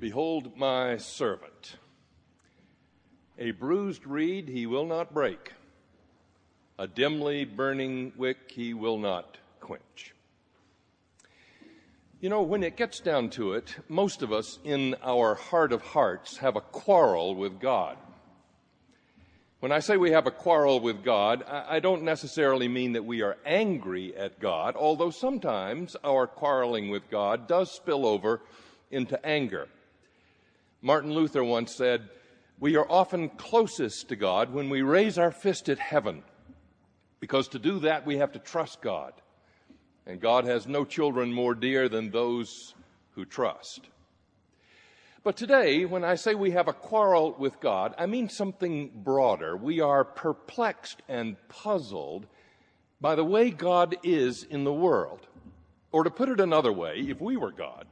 Behold my servant. A bruised reed he will not break, a dimly burning wick he will not quench. You know, when it gets down to it, most of us in our heart of hearts have a quarrel with God. When I say we have a quarrel with God, I don't necessarily mean that we are angry at God, although sometimes our quarreling with God does spill over into anger. Martin Luther once said, We are often closest to God when we raise our fist at heaven, because to do that we have to trust God. And God has no children more dear than those who trust. But today, when I say we have a quarrel with God, I mean something broader. We are perplexed and puzzled by the way God is in the world. Or to put it another way, if we were God,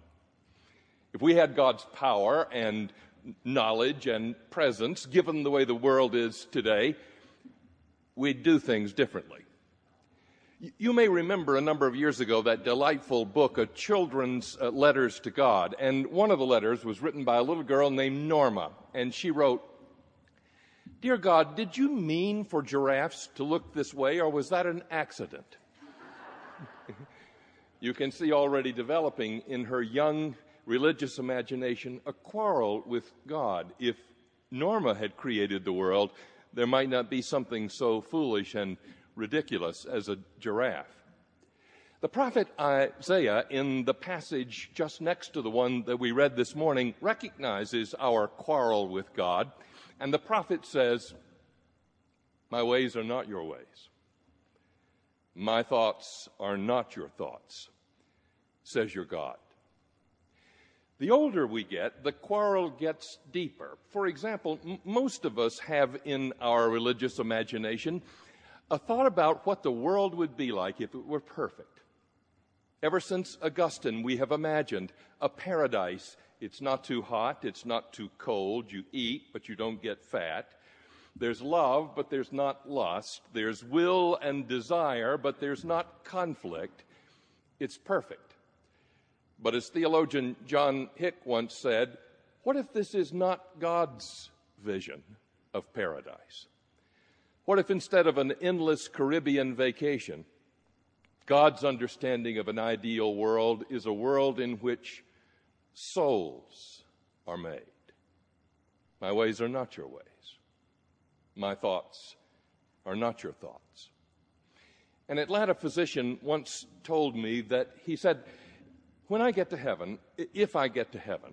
if we had God's power and knowledge and presence, given the way the world is today, we'd do things differently. You may remember a number of years ago that delightful book A children's uh, letters to God. And one of the letters was written by a little girl named Norma. And she wrote, Dear God, did you mean for giraffes to look this way, or was that an accident? you can see already developing in her young religious imagination a quarrel with God. If Norma had created the world, there might not be something so foolish and ridiculous as a giraffe. The prophet Isaiah, in the passage just next to the one that we read this morning, recognizes our quarrel with God, and the prophet says, My ways are not your ways. My thoughts are not your thoughts, says your God. The older we get, the quarrel gets deeper. For example, m- most of us have in our religious imagination a thought about what the world would be like if it were perfect. Ever since Augustine, we have imagined a paradise. It's not too hot, it's not too cold. You eat, but you don't get fat. There's love, but there's not lust. There's will and desire, but there's not conflict. It's perfect. But as theologian John Hick once said, what if this is not God's vision of paradise? What if instead of an endless Caribbean vacation, God's understanding of an ideal world is a world in which souls are made? My ways are not your ways. My thoughts are not your thoughts. An Atlanta physician once told me that he said, When I get to heaven, if I get to heaven,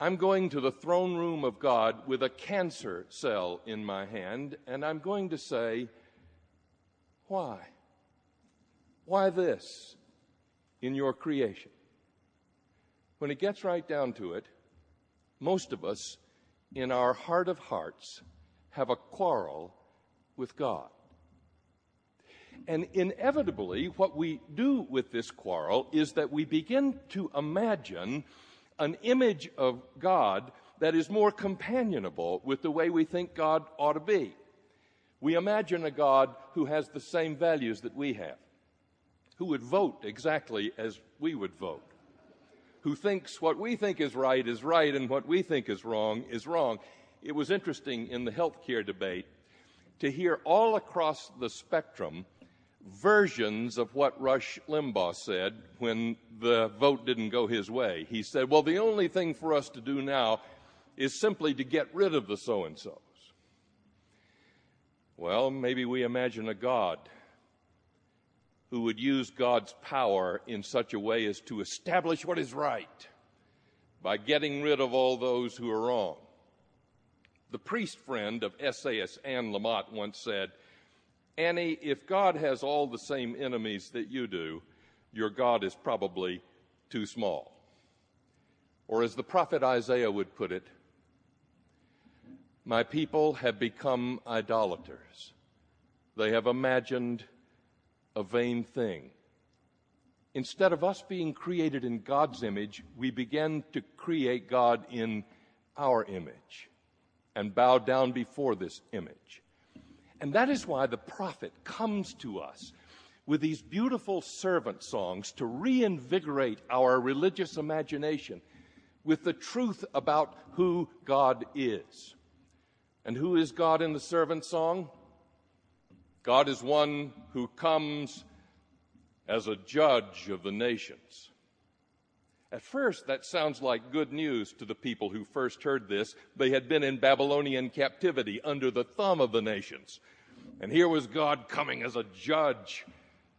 I'm going to the throne room of God with a cancer cell in my hand, and I'm going to say, Why? Why this in your creation? When it gets right down to it, most of us, in our heart of hearts, have a quarrel with God. And inevitably, what we do with this quarrel is that we begin to imagine an image of God that is more companionable with the way we think God ought to be. We imagine a God who has the same values that we have, who would vote exactly as we would vote, who thinks what we think is right is right and what we think is wrong is wrong. It was interesting in the healthcare debate to hear all across the spectrum versions of what Rush Limbaugh said when the vote didn't go his way. He said, Well, the only thing for us to do now is simply to get rid of the so and so's. Well, maybe we imagine a God who would use God's power in such a way as to establish what is right by getting rid of all those who are wrong. The priest friend of essayist Anne Lamott once said, Annie, if God has all the same enemies that you do, your God is probably too small. Or as the prophet Isaiah would put it, my people have become idolaters. They have imagined a vain thing. Instead of us being created in God's image, we begin to create God in our image and bow down before this image. And that is why the prophet comes to us with these beautiful servant songs to reinvigorate our religious imagination. with the truth about who God is. And who is God in the servant song? God is one who comes as a judge of the nations. At first, that sounds like good news to the people who first heard this. They had been in Babylonian captivity under the thumb of the nations. And here was God coming as a judge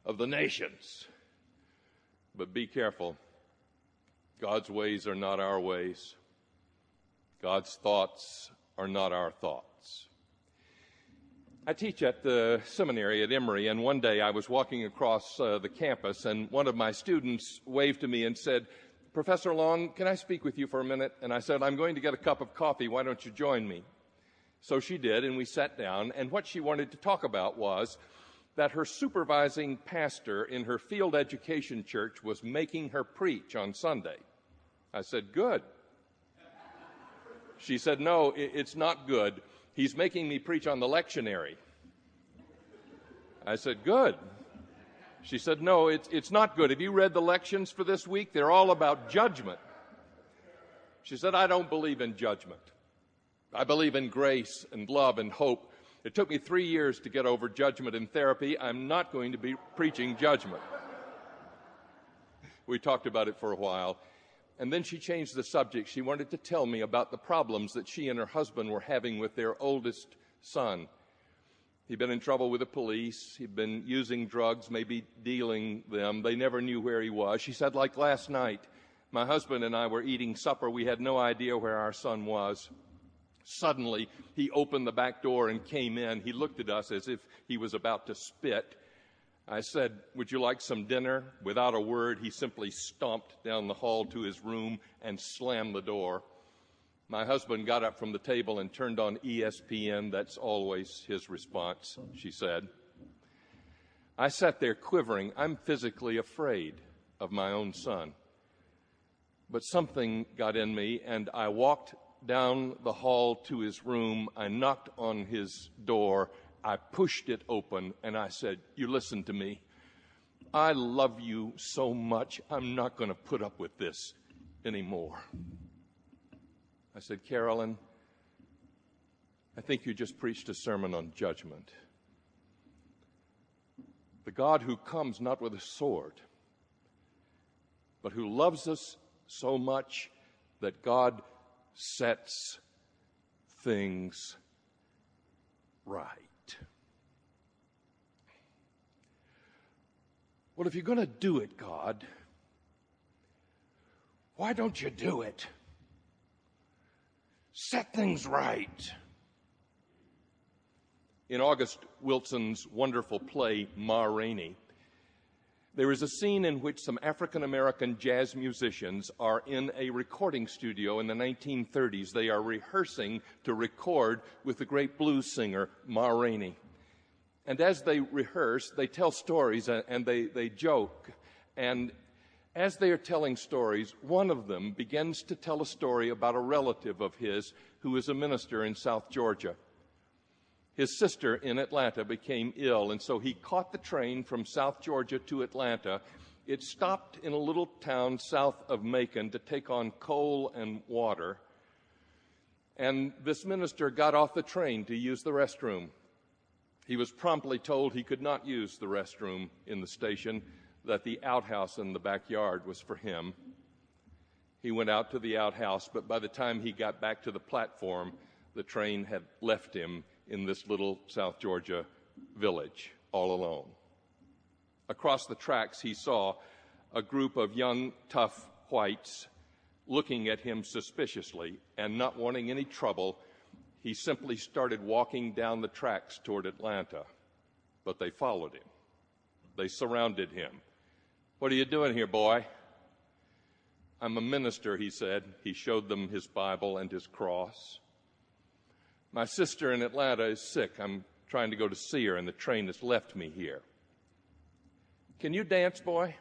of the nations. But be careful. God's ways are not our ways. God's thoughts are not our thoughts. I teach at the seminary at Emory, and one day I was walking across uh, the campus, and one of my students waved to me and said, Professor Long, can I speak with you for a minute? And I said, I'm going to get a cup of coffee. Why don't you join me? So she did, and we sat down, and what she wanted to talk about was that her supervising pastor in her field education church was making her preach on Sunday. I said, Good. She said, No, it's not good. He's making me preach on the lectionary. I said, Good. She said, No, it's, it's not good. Have you read the lections for this week? They're all about judgment. She said, I don't believe in judgment. I believe in grace and love and hope. It took me three years to get over judgment in therapy. I'm not going to be preaching judgment. We talked about it for a while. And then she changed the subject. She wanted to tell me about the problems that she and her husband were having with their oldest son. He'd been in trouble with the police. He'd been using drugs, maybe dealing them. They never knew where he was. She said, like last night, my husband and I were eating supper. We had no idea where our son was. Suddenly, he opened the back door and came in. He looked at us as if he was about to spit. I said, Would you like some dinner? Without a word, he simply stomped down the hall to his room and slammed the door. My husband got up from the table and turned on ESPN. That's always his response, she said. I sat there quivering. I'm physically afraid of my own son. But something got in me, and I walked down the hall to his room. I knocked on his door. I pushed it open, and I said, You listen to me. I love you so much, I'm not going to put up with this anymore. I said, Carolyn, I think you just preached a sermon on judgment. The God who comes not with a sword, but who loves us so much that God sets things right. Well, if you're going to do it, God, why don't you do it? set things right. In August Wilson's wonderful play, Ma Rainey, there is a scene in which some African American jazz musicians are in a recording studio in the 1930s. They are rehearsing to record with the great blues singer Ma Rainey. And as they rehearse, they tell stories and they, they joke. And as they are telling stories, one of them begins to tell a story about a relative of his who is a minister in South Georgia. His sister in Atlanta became ill, and so he caught the train from South Georgia to Atlanta. It stopped in a little town south of Macon to take on coal and water. And this minister got off the train to use the restroom. He was promptly told he could not use the restroom in the station that the outhouse in the backyard was for him. He went out to the outhouse, but by the time he got back to the platform, the train had left him in this little South Georgia village all alone. Across the tracks, he saw a group of young, tough whites looking at him suspiciously and not wanting any trouble. He simply started walking down the tracks toward Atlanta, but they followed him. They surrounded him. What are you doing here, boy? I'm a minister, he said. He showed them his Bible and his cross. My sister in Atlanta is sick. I'm trying to go to see her, and the train has left me here. Can you dance, boy?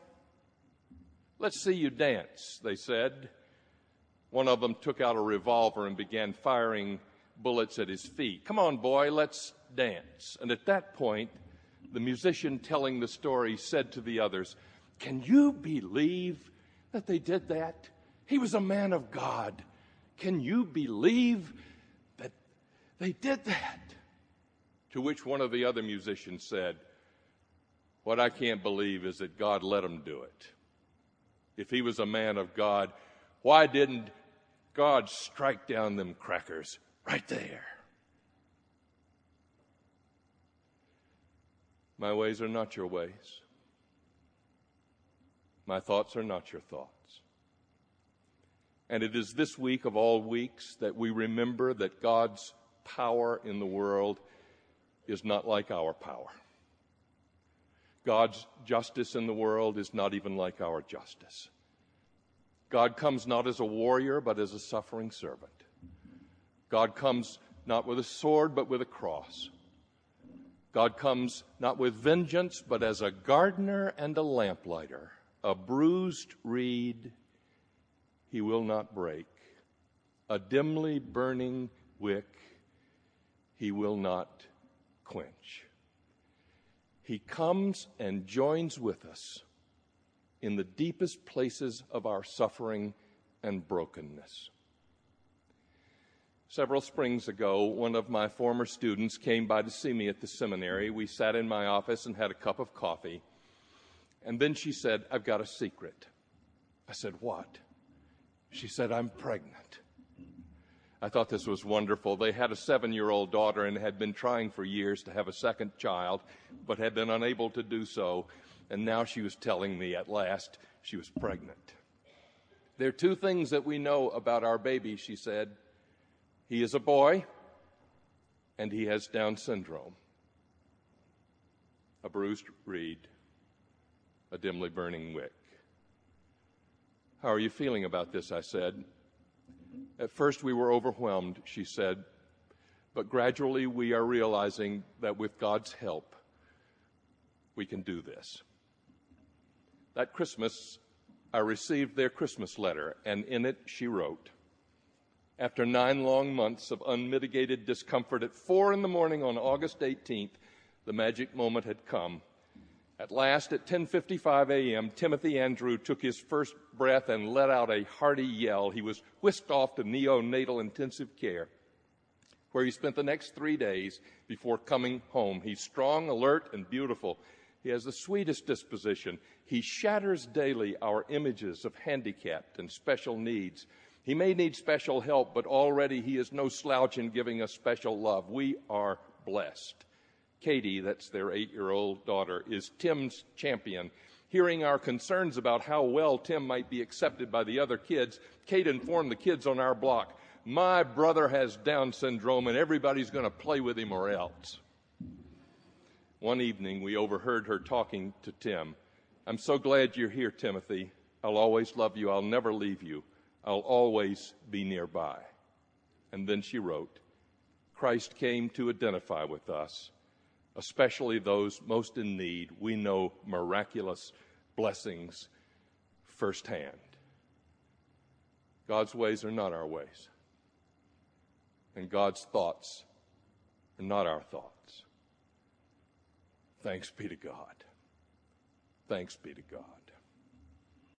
Let's see you dance, they said. One of them took out a revolver and began firing bullets at his feet. Come on, boy, let's dance. And at that point, the musician telling the story said to the others, can you believe that they did that? He was a man of God. Can you believe they did that? To which one of the other musicians said, What I can't believe is that God let him do it. If he was a man of God, why didn't God strike down them crackers right there? My ways are not your ways. My thoughts are not your thoughts. And it is this week of all weeks that we remember that God's power in the world is not like our power. God's justice in the world is not even like our justice. God comes not as a warrior, but as a suffering servant. God comes not with a sword, but with a cross. God comes not with vengeance, but as a gardener and a lamplighter. A bruised reed he will not break, a dimly burning wick he will not quench. He comes and joins with us in the deepest places of our suffering and brokenness. Several springs ago, one of my former students came by to see me at the seminary. We sat in my office and had a cup of coffee. And then she said, I've got a secret. I said, What? She said, I'm pregnant. I thought this was wonderful. They had a seven year old daughter and had been trying for years to have a second child, but had been unable to do so. And now she was telling me at last she was pregnant. There are two things that we know about our baby, she said. He is a boy, and he has Down syndrome. A bruised reed a dimly burning wick. How are you feeling about this? I said. At first, we were overwhelmed, she said, but gradually we are realizing that with God's help, we can do this. That Christmas, I received their Christmas letter, and in it she wrote After nine long months of unmitigated discomfort, at four in the morning on August 18th, the magic moment had come. At last, at 10:55 a.m., Timothy Andrew took his first breath and let out a hearty yell. He was whisked off to neonatal intensive care, where he spent the next three days before coming home. He's strong, alert, and beautiful. He has the sweetest disposition. He shatters daily our images of handicapped and special needs. He may need special help, but already he is no slouch in giving us special love. We are blessed. Katie, that's their eight year old daughter, is Tim's champion. Hearing our concerns about how well Tim might be accepted by the other kids, Kate informed the kids on our block, My brother has Down syndrome and everybody's going to play with him or else. One evening, we overheard her talking to Tim. I'm so glad you're here, Timothy. I'll always love you. I'll never leave you. I'll always be nearby. And then she wrote, Christ came to identify with us especially those most in need, we know miraculous blessings firsthand. God's ways are not our ways, and God's thoughts are not our thoughts. Thanks be to God. Thanks be to God.